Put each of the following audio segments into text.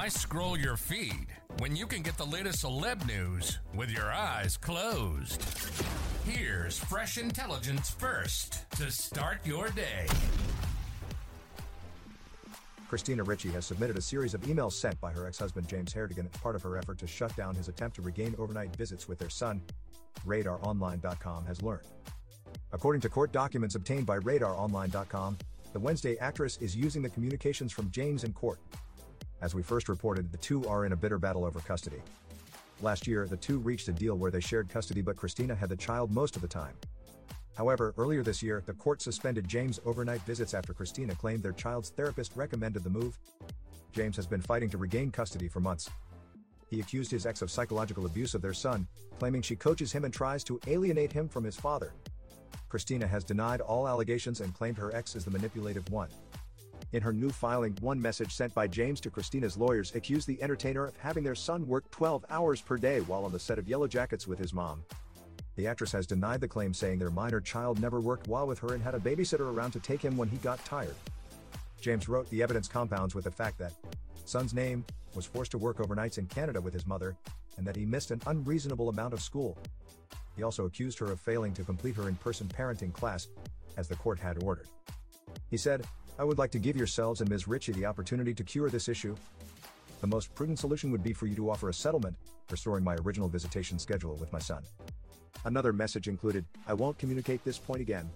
Why scroll your feed when you can get the latest celeb news with your eyes closed? Here's fresh intelligence first to start your day. Christina Ricci has submitted a series of emails sent by her ex-husband James Heerdegen as part of her effort to shut down his attempt to regain overnight visits with their son, RadarOnline.com has learned. According to court documents obtained by RadarOnline.com, the Wednesday actress is using the communications from James in court. As we first reported, the two are in a bitter battle over custody. Last year, the two reached a deal where they shared custody, but Christina had the child most of the time. However, earlier this year, the court suspended James' overnight visits after Christina claimed their child's therapist recommended the move. James has been fighting to regain custody for months. He accused his ex of psychological abuse of their son, claiming she coaches him and tries to alienate him from his father. Christina has denied all allegations and claimed her ex is the manipulative one. In her new filing, one message sent by James to Christina's lawyers accused the entertainer of having their son work 12 hours per day while on the set of Yellowjackets with his mom. The actress has denied the claim, saying their minor child never worked while with her and had a babysitter around to take him when he got tired. James wrote the evidence compounds with the fact that son's name was forced to work overnights in Canada with his mother, and that he missed an unreasonable amount of school. He also accused her of failing to complete her in person parenting class, as the court had ordered. He said, I would like to give yourselves and Ms. Ricci the opportunity to cure this issue. The most prudent solution would be for you to offer a settlement, restoring my original visitation schedule with my son. Another message included, I won't communicate this point again.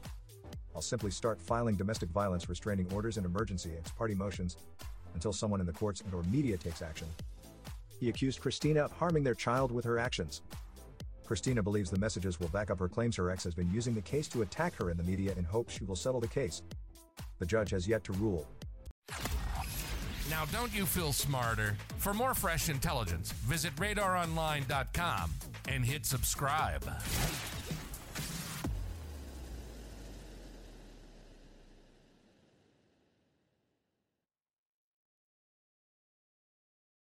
I'll simply start filing domestic violence restraining orders and emergency ex parte motions until someone in the courts and or media takes action. He accused Christina of harming their child with her actions. Christina believes the messages will back up her claims her ex has been using the case to attack her in the media in hopes she will settle the case. The judge has yet to rule. Now, don't you feel smarter? For more fresh intelligence, visit radaronline.com and hit subscribe.